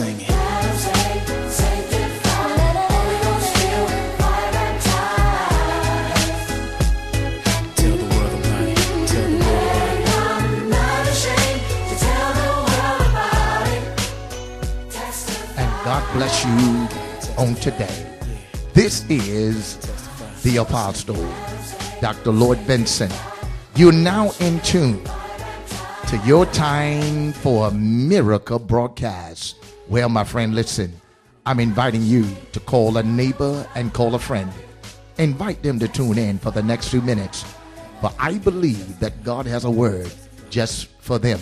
And God bless you on today. This is the Apostle, Dr. Lloyd Benson. You're now in tune to your time for a miracle broadcast. Well, my friend, listen, I'm inviting you to call a neighbor and call a friend. Invite them to tune in for the next few minutes. For I believe that God has a word just for them.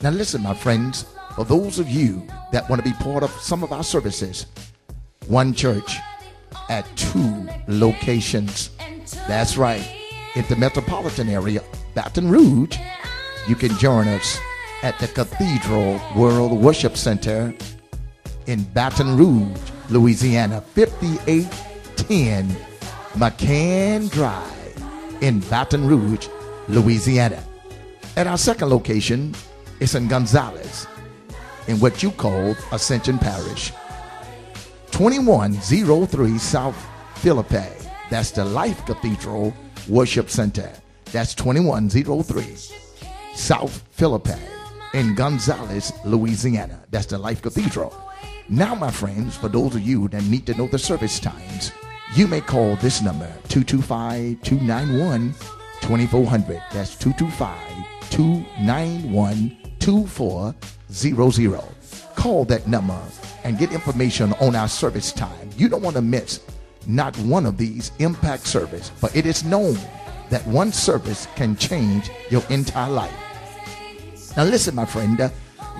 Now, listen, my friends, for those of you that want to be part of some of our services, one church at two locations. That's right. In the metropolitan area, Baton Rouge, you can join us at the Cathedral World Worship Center in Baton Rouge, Louisiana, 5810 McCann Drive in Baton Rouge, Louisiana. And our second location is in Gonzales, in what you call Ascension Parish. 2103 South Philippi. That's the Life Cathedral Worship Center. That's 2103 South Philippi in Gonzales, Louisiana. That's the Life Cathedral. Now, my friends, for those of you that need to know the service times, you may call this number 225 291 2400. That's 225 291 2400. Call that number and get information on our service time. You don't want to miss not one of these impact service, but it is known that one service can change your entire life. Now listen, my friend, uh,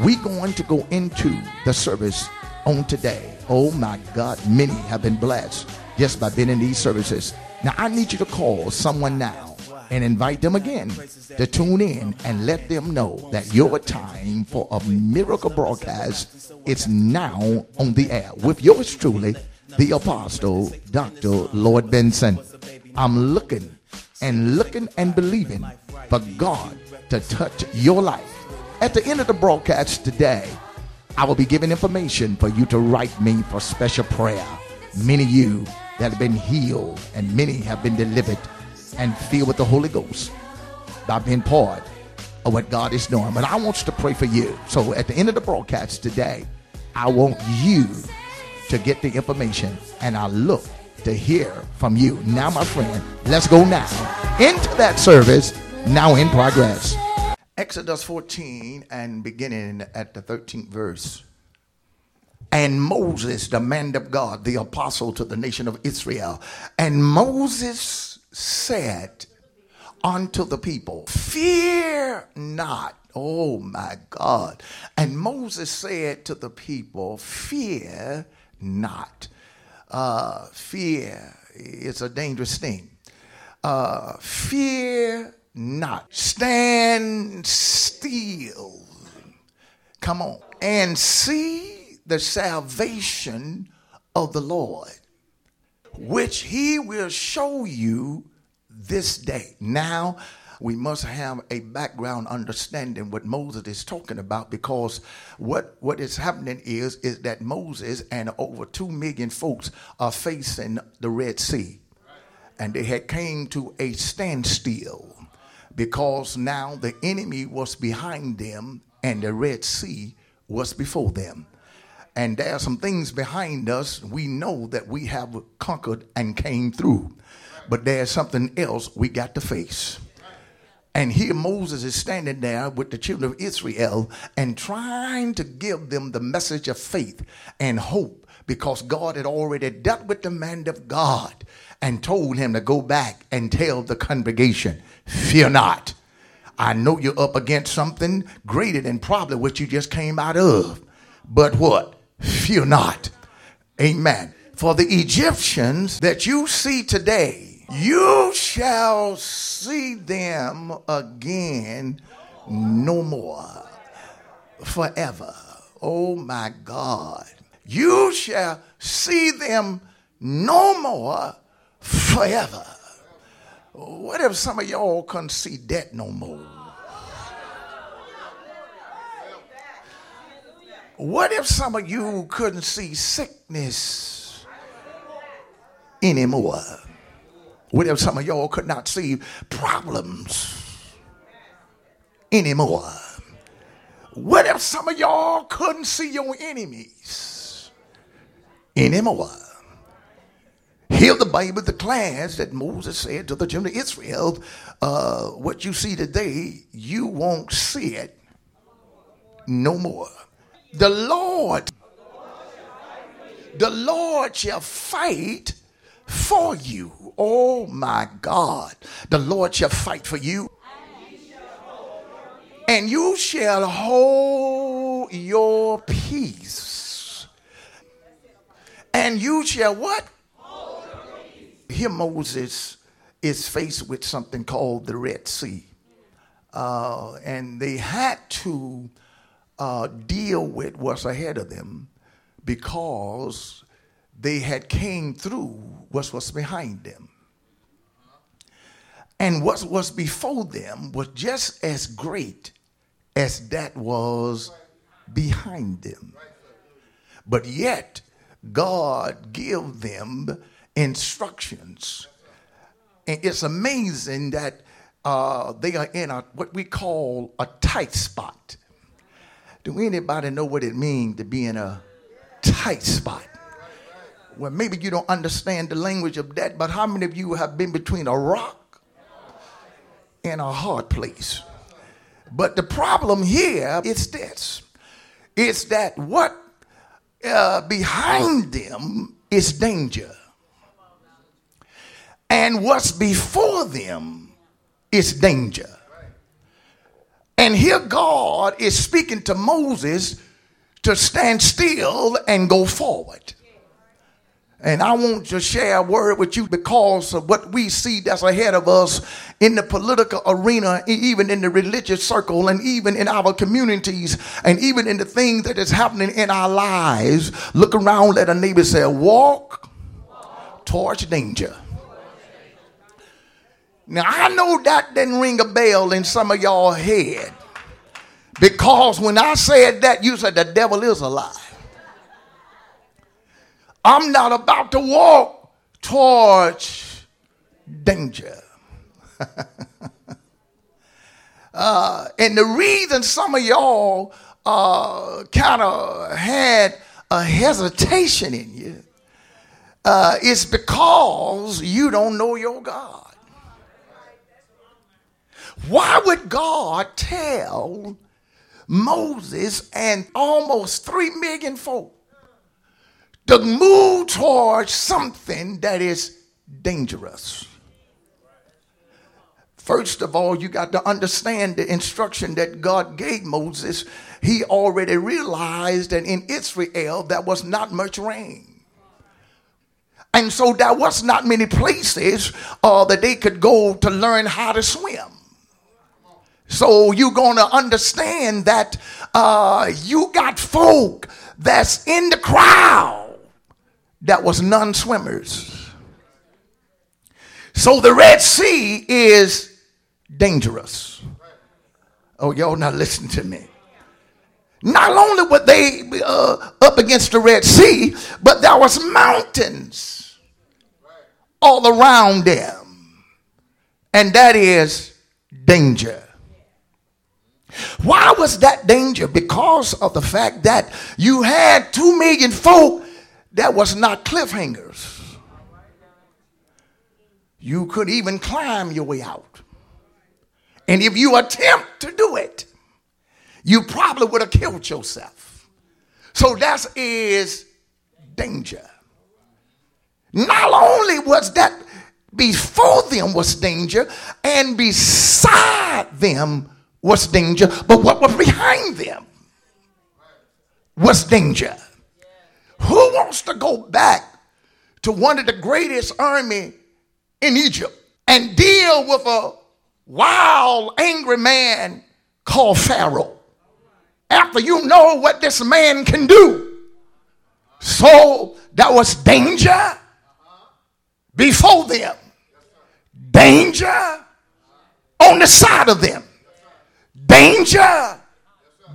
we going to go into the service on today. Oh my God, many have been blessed just by being in these services. Now I need you to call someone now and invite them again to tune in and let them know that your time for a miracle broadcast is now on the air with yours truly, the apostle, Dr. Lloyd Benson. I'm looking and looking and believing for God to touch your life. At the end of the broadcast today, I will be giving information for you to write me for special prayer. Many of you that have been healed and many have been delivered and filled with the Holy Ghost by being part of what God is doing. But I want you to pray for you. So at the end of the broadcast today, I want you to get the information and I look to hear from you. Now, my friend, let's go now into that service now in progress. Exodus 14 and beginning at the 13th verse. And Moses, the man of God, the apostle to the nation of Israel, and Moses said unto the people, Fear not. Oh my God. And Moses said to the people, Fear not. Uh, fear is a dangerous thing. Uh, fear not. Stand still. Come on. And see the salvation of the Lord, which he will show you this day. Now, we must have a background understanding what Moses is talking about because what, what is happening is, is that Moses and over two million folks are facing the Red Sea. And they had came to a standstill because now the enemy was behind them and the Red Sea was before them. And there are some things behind us we know that we have conquered and came through. But there's something else we got to face. And here Moses is standing there with the children of Israel and trying to give them the message of faith and hope because God had already dealt with the man of God and told him to go back and tell the congregation, Fear not. I know you're up against something greater than probably what you just came out of. But what? Fear not. Amen. For the Egyptians that you see today, you shall see them again no more forever. Oh my God. You shall see them no more forever. What if some of y'all couldn't see that no more? What if some of you couldn't see sickness anymore? What if some of y'all could not see problems anymore? What if some of y'all couldn't see your enemies anymore? Here the Bible declares that Moses said to the children of Israel, uh, what you see today, you won't see it no more. The Lord, the Lord shall fight for you. Oh my God. The Lord shall fight for you. And you shall hold your peace. And you shall what? Here Moses is faced with something called the Red Sea. Uh, and they had to uh, deal with what's ahead of them because they had came through what was behind them. And what was before them was just as great as that was behind them. But yet, God gave them instructions. And it's amazing that uh, they are in a what we call a tight spot. Do anybody know what it means to be in a tight spot? Well, maybe you don't understand the language of that, but how many of you have been between a rock and a hard place? But the problem here is this it's that what uh, behind them is danger, and what's before them is danger. And here God is speaking to Moses to stand still and go forward. And I want to share a word with you because of what we see that's ahead of us in the political arena, even in the religious circle, and even in our communities, and even in the things that is happening in our lives. Look around, let a neighbor say, Walk towards danger. Now, I know that didn't ring a bell in some of y'all head because when I said that, you said the devil is alive. I'm not about to walk towards danger. uh, and the reason some of y'all uh, kind of had a hesitation in you uh, is because you don't know your God. Why would God tell Moses and almost three million folk to move towards something that is dangerous. First of all, you got to understand the instruction that God gave Moses. He already realized that in Israel there was not much rain. And so there was not many places uh, that they could go to learn how to swim. So you're going to understand that uh, you got folk that's in the crowd that was non swimmers. So the Red Sea is dangerous. Oh, y'all now listen to me. Not only were they uh, up against the Red Sea, but there was mountains all around them. And that is danger. Why was that danger? Because of the fact that you had two million folk that was not cliffhangers. You could even climb your way out. And if you attempt to do it, you probably would have killed yourself. So that is danger. Not only was that before them was danger, and beside them was danger, but what was behind them was danger. Who wants to go back to one of the greatest army in Egypt and deal with a wild, angry man called Pharaoh? After you know what this man can do. So that was danger before them, danger on the side of them, danger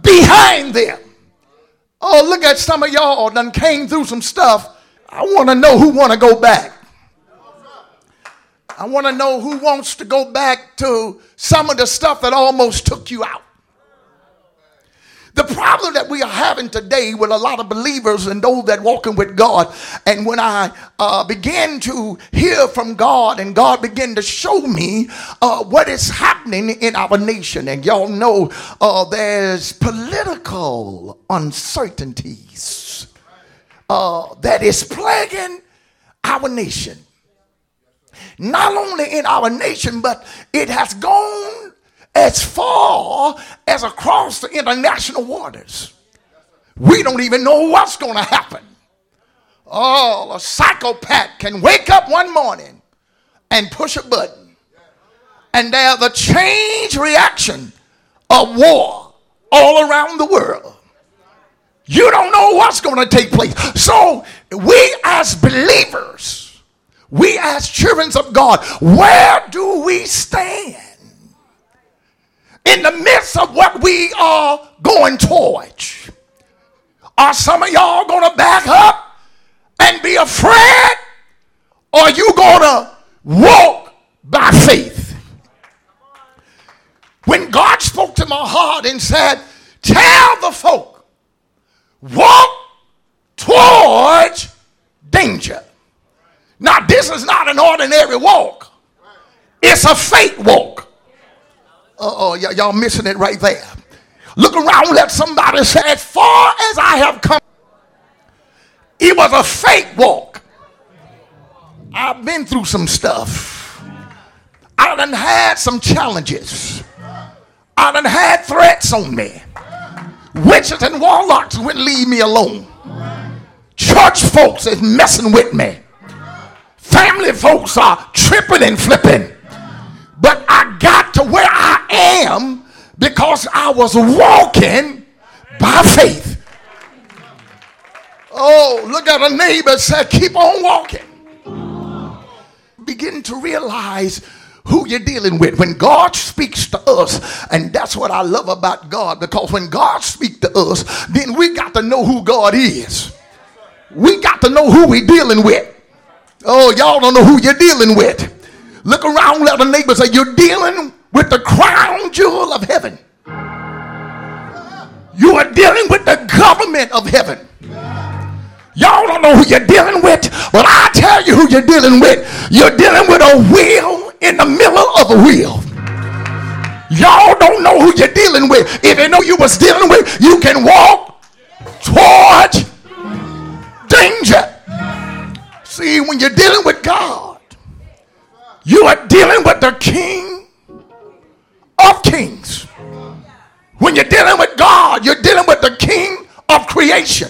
behind them Oh, look at some of y'all done came through some stuff. I want to know who want to go back. I want to know who wants to go back to some of the stuff that almost took you out. The problem that we are having today with a lot of believers and those that walking with God, and when I uh, began to hear from God and God began to show me uh, what is happening in our nation, and y'all know uh, there's political uncertainties uh, that is plaguing our nation. Not only in our nation, but it has gone as far as across the international waters. We don't even know what's going to happen. Oh, a psychopath can wake up one morning and push a button, and there's a change reaction of war all around the world. You don't know what's going to take place. So, we as believers, we as children of God, where do we stand? In the midst of what we are going towards. Are some of y'all going to back up and be afraid? Or are you going to walk by faith? When God spoke to my heart and said, Tell the folk, walk towards danger. Now, this is not an ordinary walk, it's a faith walk. Uh-oh, y- y'all missing it right there. Look around, let somebody say, as far as I have come, it was a fake walk. I've been through some stuff. I done had some challenges. I done had threats on me. Witches and warlocks wouldn't leave me alone. Church folks is messing with me. Family folks are tripping and flipping. But I got to where I am because I was walking by faith. Oh, look at a neighbor said, keep on walking. Begin to realize who you're dealing with. When God speaks to us, and that's what I love about God, because when God speaks to us, then we got to know who God is. We got to know who we're dealing with. Oh, y'all don't know who you're dealing with. Look around, let the neighbor say, You're dealing with the crown jewel of heaven. You are dealing with the government of heaven. Y'all don't know who you're dealing with, but I tell you who you're dealing with. You're dealing with a wheel in the middle of a wheel. Y'all don't know who you're dealing with. If you know you was dealing with, you can walk towards danger. See, when you're dealing with God, you are dealing with the King creation.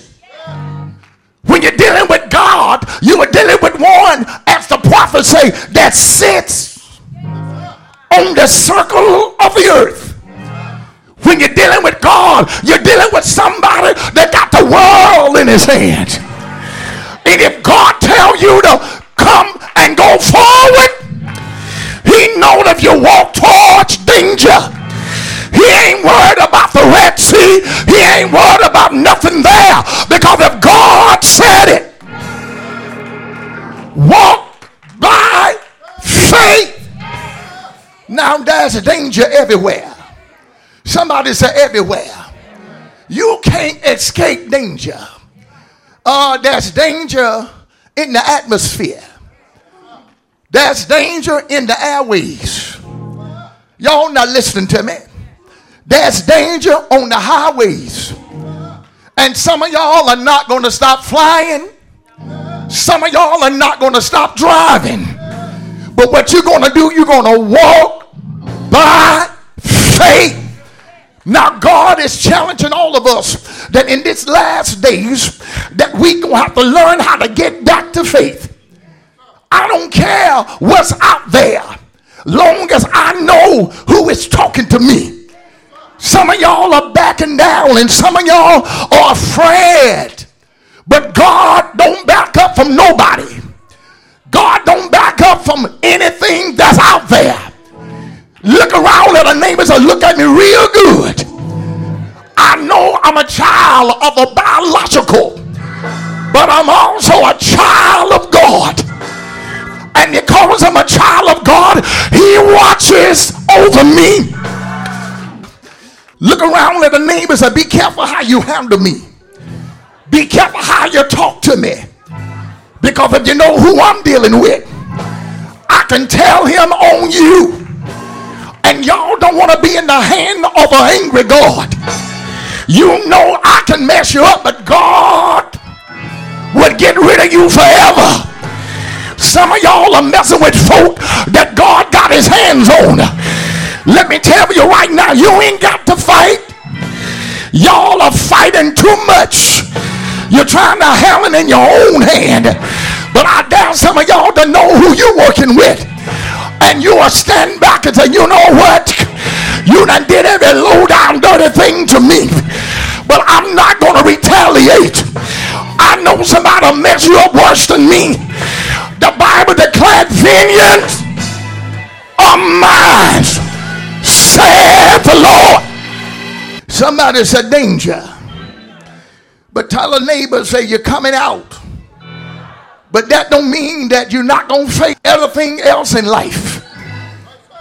When you're dealing with God, you are dealing with one, as the prophet say, that sits on the circle of the earth. When you're dealing with God, you're dealing with somebody that got the world in his hands. And if God tell you to come and go forward, he know if you walk towards danger. He ain't worried about the Red Sea. He ain't worried about nothing there. Because if God said it, walk by faith. Now there's danger everywhere. Somebody say everywhere. You can't escape danger. Uh, there's danger in the atmosphere. There's danger in the airways. Y'all not listening to me. There's danger on the highways. And some of y'all are not going to stop flying. Some of y'all are not going to stop driving. But what you're going to do, you're going to walk by faith. Now God is challenging all of us that in this last days that we going to have to learn how to get back to faith. I don't care what's out there, long as I know who is talking to me. Some of y'all are backing down, and some of y'all are afraid. But God don't back up from nobody. God don't back up from anything that's out there. Look around at the neighbors and look at me real good. I know I'm a child of a biological, but I'm also a child of God. And because I'm a child of God, He watches over me. Look around at the neighbors and be careful how you handle me. Be careful how you talk to me. Because if you know who I'm dealing with, I can tell him on you. And y'all don't want to be in the hand of an angry God. You know I can mess you up, but God would get rid of you forever. Some of y'all are messing with folk that God got his hands on. Let me tell you right now, you ain't got to fight. Y'all are fighting too much. You're trying to have it in your own hand. But I dare some of y'all to know who you're working with. And you are stand back and say, you know what? You done did every low down dirty thing to me. But I'm not going to retaliate. I know somebody mess you up worse than me. The Bible declared vengeance of mine, saith the Lord. Somebody said danger. But tell a neighbor, say you're coming out. But that don't mean that you're not to face everything else in life.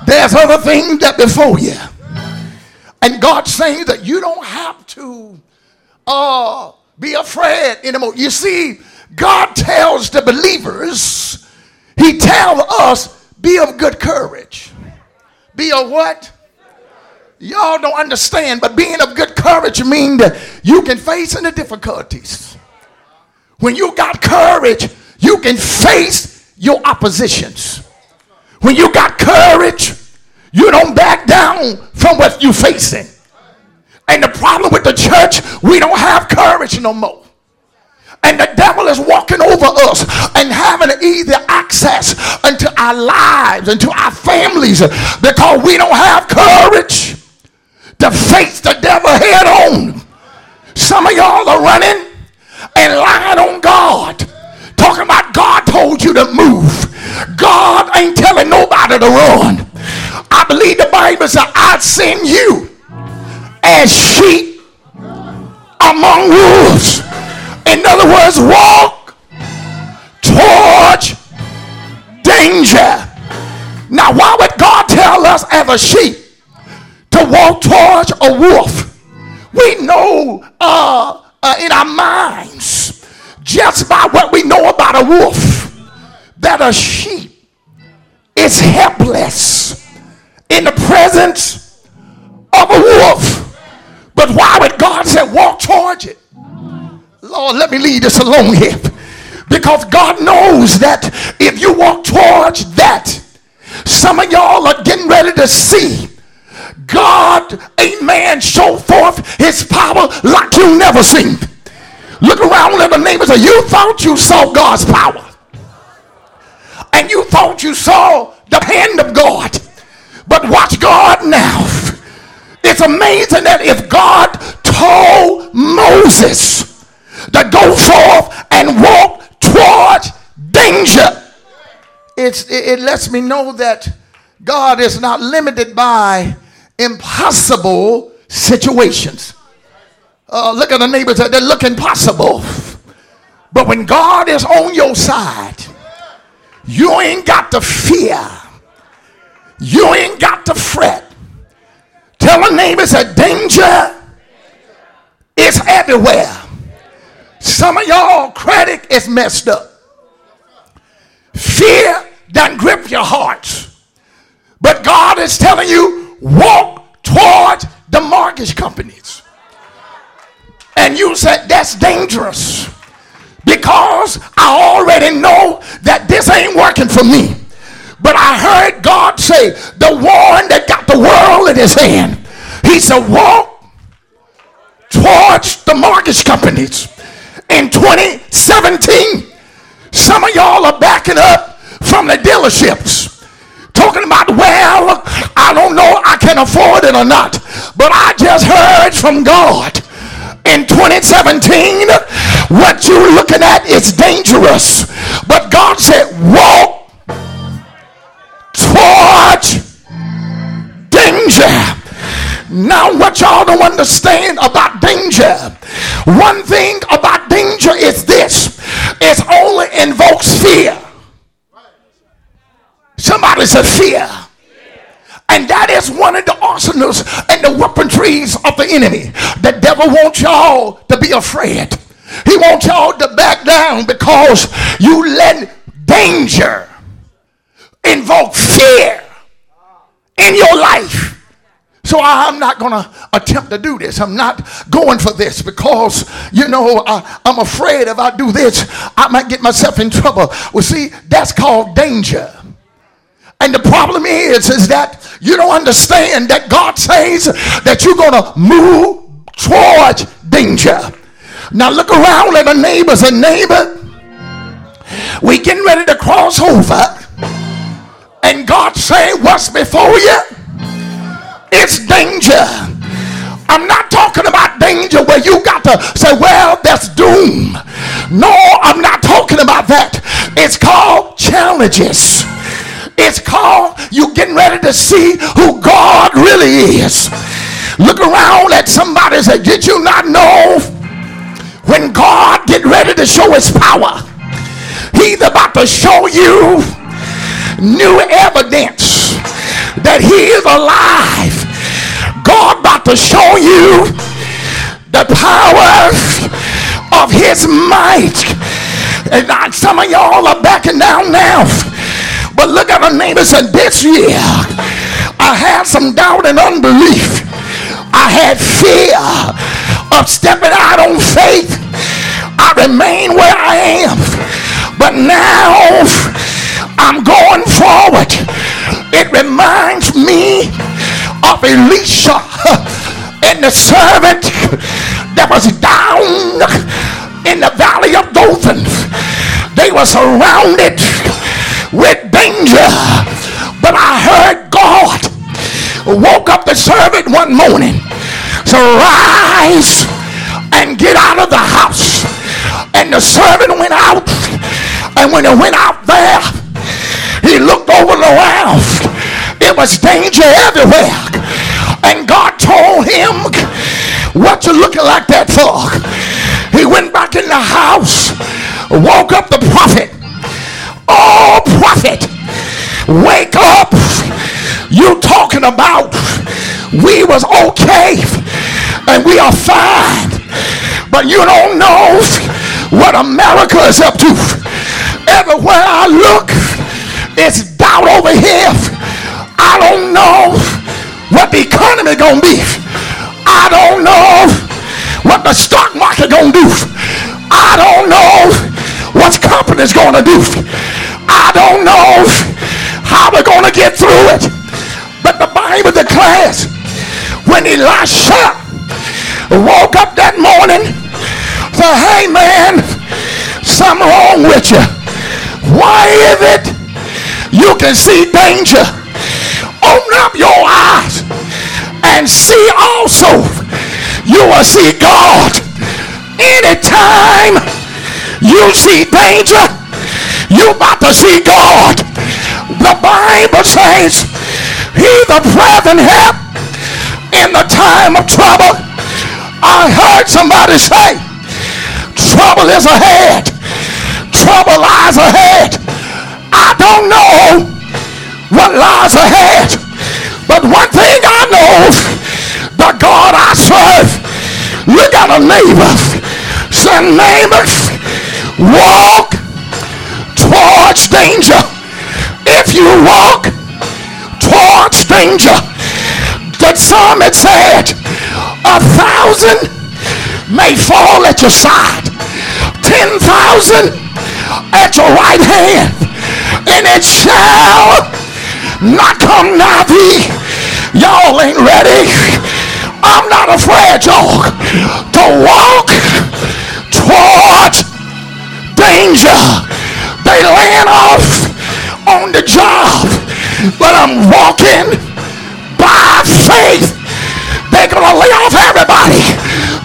There's other things that before you. And God's saying that you don't have to uh, be afraid anymore. You see, God tells the believers, He tells us, be of good courage. Be of what? Y'all don't understand, but being of good courage means that you can face any difficulties. When you got courage, you can face your oppositions. When you got courage, you don't back down from what you're facing. And the problem with the church, we don't have courage no more. And the devil is walking over us and having easy access into our lives, into our families, because we don't have courage to face the devil head on. Some of y'all are running and lying on God. Talking about God told you to move. God ain't telling nobody to run. I believe the Bible says, I send you as sheep among wolves. In other words, walk towards danger. Now, why would God tell us as a sheep to walk towards a wolf? We know uh, uh, in our minds, just by what we know about a wolf, that a sheep is helpless in the presence of a wolf. But why would God say walk towards it? Lord, let me leave this alone here. Because God knows that if you walk towards that, some of y'all are getting ready to see God, amen, show forth his power like you never seen. Look around at the neighbors and you thought you saw God's power. And you thought you saw the hand of God. But watch God now. It's amazing that if God told Moses to go forth and walk towards danger, it's, it, it lets me know that God is not limited by impossible situations. Uh, look at the neighbors that they look impossible. But when God is on your side, you ain't got to fear. You ain't got to fret. Tell the neighbors that danger is everywhere. Some of y'all credit is messed up. Fear done grip your hearts. But God is telling you, walk towards the mortgage companies. And you said, that's dangerous. Because I already know that this ain't working for me. But I heard God say, the one that got the world in his hand, he said, walk towards the mortgage companies. In 2017, some of y'all are backing up from the dealerships. Talking about, well, I don't know I can afford it or not. But I just heard from God in 2017 what you're looking at is dangerous. But God said, walk towards danger. Now, what y'all don't understand about danger. One thing about danger is this it only invokes fear. Somebody said fear. And that is one of the arsenals and the weaponries of the enemy. The devil wants y'all to be afraid. He wants y'all to back down because you let danger invoke fear in your life. So I'm not going to attempt to do this. I'm not going for this because, you know, I, I'm afraid if I do this, I might get myself in trouble. Well, see, that's called danger. And the problem is, is that you don't understand that God says that you're going to move towards danger. Now look around at a neighbor's a neighbor. We getting ready to cross over. And God say, what's before you? It's danger. I'm not talking about danger where you got to say, well, that's doom. No, I'm not talking about that. It's called challenges. It's called you getting ready to see who God really is. Look around at somebody and say, Did you not know when God get ready to show his power? He's about to show you new evidence that he is alive. God about to show you the power of his might. And some of y'all are backing down now. But look at our neighbors and this year, I had some doubt and unbelief. I had fear of stepping out on faith. I remain where I am. But now I'm going forward. It reminds me of Elisha and the servant that was down in the valley of Dothan. They were surrounded with danger. But I heard God woke up the servant one morning to rise and get out of the house. And the servant went out. And when he went out there, he looked over the around. It was danger everywhere. And God told him, What you looking like that for? He went back in the house, woke up the prophet. Oh, prophet, wake up. You talking about we was okay and we are fine. But you don't know what America is up to. Everywhere I look, it's doubt over here. I don't know what the economy gonna be. I don't know what the stock market gonna do. I don't know what company's gonna do. I don't know how we're gonna get through it. But the Bible declares when Elisha woke up that morning, said, hey man, something wrong with you. Why is it you can see danger? Open up your eyes and see also. You will see God. Anytime you see danger, you about to see God. The Bible says he's the present help in the time of trouble. I heard somebody say, trouble is ahead. Trouble lies ahead. I don't know what lies ahead. But one thing I know, the God I serve, look at a neighbor. Say, neighbor, walk towards danger. If you walk towards danger, the psalmist said, a thousand may fall at your side, ten thousand at your right hand, and it shall not come nigh thee. Y'all ain't ready. I'm not afraid, y'all, to walk towards danger. They laying off on the job, but I'm walking by faith. They're gonna lay off everybody,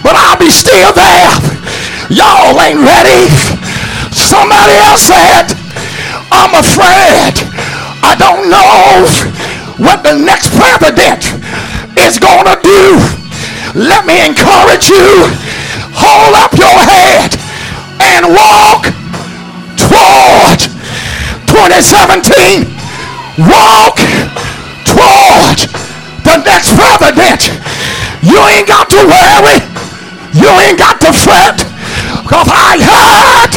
but I'll be still there. Y'all ain't ready. Somebody else said, I'm afraid. I don't know what the next president is gonna do. Let me encourage you. hold up your head and walk toward 2017. Walk toward the next president. You ain't got to worry. You ain't got to fret. Because I heard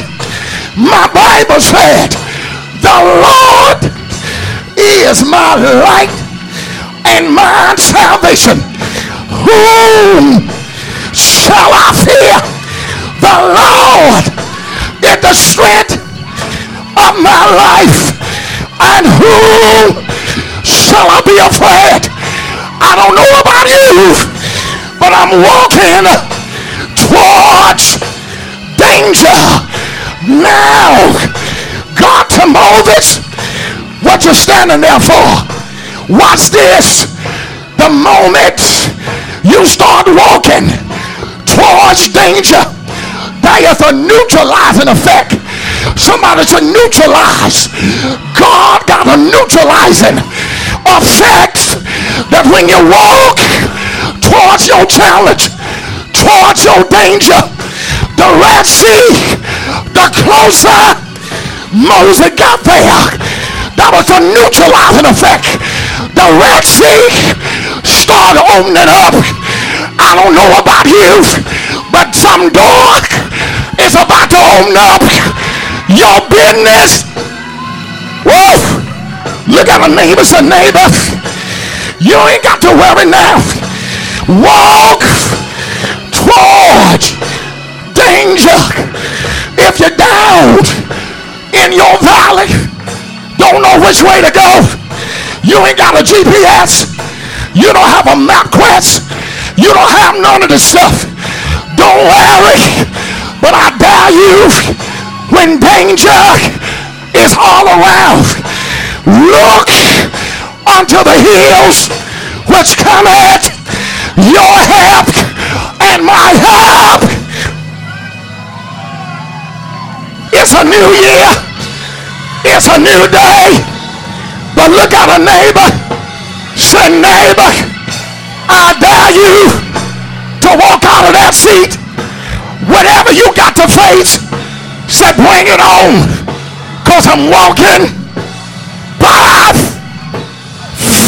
my Bible said, the Lord is my light and my salvation. Whom shall I fear? The Lord is the strength of my life. And whom shall I be afraid? I don't know about you, but I'm walking towards danger now. God to Moses, what you standing there for? Watch this. The moment you start walking towards danger, there is a neutralizing effect. Somebody to neutralize. God got a neutralizing effect that when you walk towards your challenge, towards your danger, the Red Sea, the closer Moses got there, that was a neutralizing effect. The Red Sea started opening up. I don't know about you, but some door is about to open up. Your business. Whoa! Look at a neighbor, say neighbor. You ain't got to worry now. Walk toward danger. If you're down in your valley, don't know which way to go. You ain't got a GPS. You don't have a MapQuest. You don't have none of the stuff. Don't worry. But I dare you, when danger is all around, look unto the hills which cometh your help and my help. It's a new year. It's a new day. But look at a neighbor. Say, neighbor, I dare you to walk out of that seat. Whatever you got to face, say, bring it on. Because I'm walking by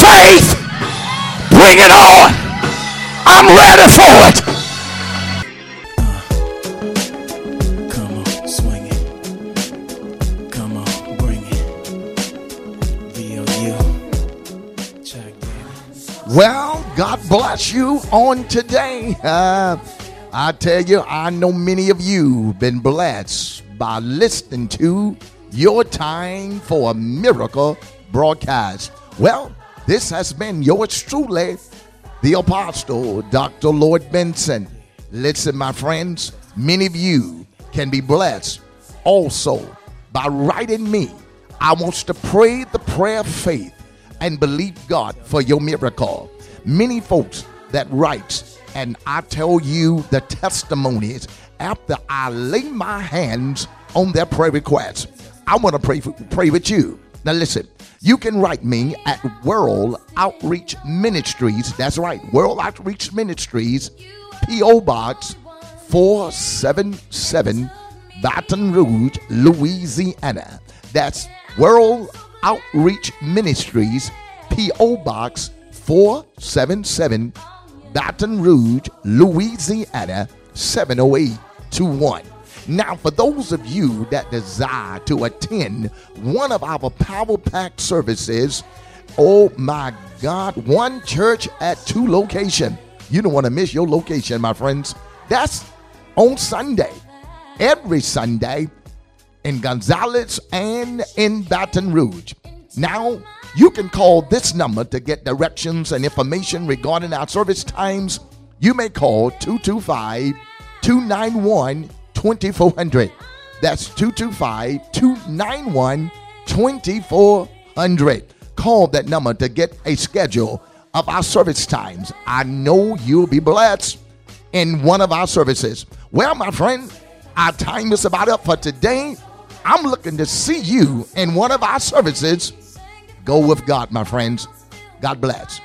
faith. Bring it on. I'm ready for it. Come on, swing it. Come on, bring it. VOU. Check that. Well, God bless you on today. Uh, I tell you, I know many of you been blessed by listening to your time for a miracle broadcast. Well, this has been yours truly, the apostle, Dr. Lloyd Benson. Listen, my friends, many of you can be blessed also by writing me. I want to pray the prayer of faith and believe God for your miracle. Many folks that writes, and I tell you the testimonies after I lay my hands on their prayer requests. I want to pray for, pray with you. Now listen, you can write me at World Outreach Ministries. That's right, World Outreach Ministries, P.O. Box 477, Baton Rouge, Louisiana. That's World Outreach Ministries, P.O. Box 477, Baton Rouge, Louisiana oh 70821. Now, for those of you that desire to attend one of our Power Pack services, oh my God, one church at two location. You don't want to miss your location, my friends. That's on Sunday, every Sunday in Gonzales and in Baton Rouge. Now, you can call this number to get directions and information regarding our service times. You may call 225 291 2400. That's 225 291 2400. Call that number to get a schedule of our service times. I know you'll be blessed in one of our services. Well, my friend, our time is about up for today. I'm looking to see you in one of our services. Go with God, my friends. God bless.